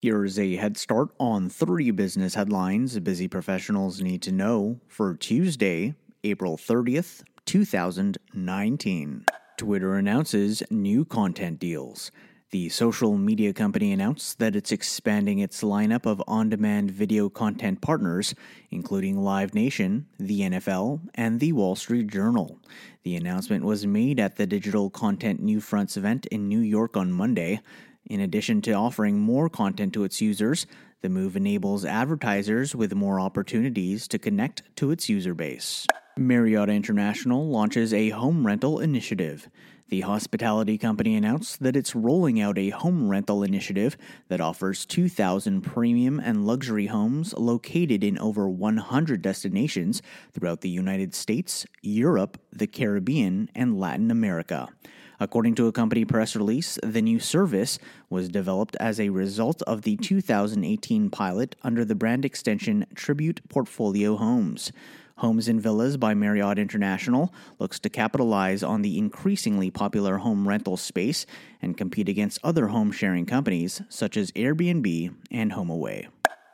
Here's a head start on three business headlines busy professionals need to know for Tuesday, April 30th, 2019. Twitter announces new content deals. The social media company announced that it's expanding its lineup of on demand video content partners, including Live Nation, the NFL, and the Wall Street Journal. The announcement was made at the Digital Content New Fronts event in New York on Monday. In addition to offering more content to its users, the move enables advertisers with more opportunities to connect to its user base. Marriott International launches a home rental initiative. The hospitality company announced that it's rolling out a home rental initiative that offers 2,000 premium and luxury homes located in over 100 destinations throughout the United States, Europe, the Caribbean, and Latin America. According to a company press release, the new service was developed as a result of the 2018 pilot under the brand extension Tribute Portfolio Homes. Homes and Villas by Marriott International looks to capitalize on the increasingly popular home rental space and compete against other home sharing companies such as Airbnb and HomeAway.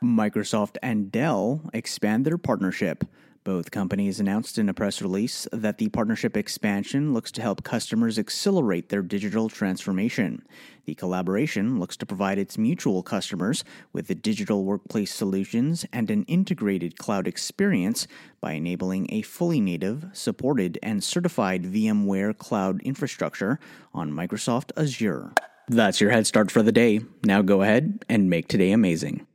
Microsoft and Dell expand their partnership. Both companies announced in a press release that the partnership expansion looks to help customers accelerate their digital transformation. The collaboration looks to provide its mutual customers with the digital workplace solutions and an integrated cloud experience by enabling a fully native, supported, and certified VMware cloud infrastructure on Microsoft Azure. That's your head start for the day. Now go ahead and make today amazing.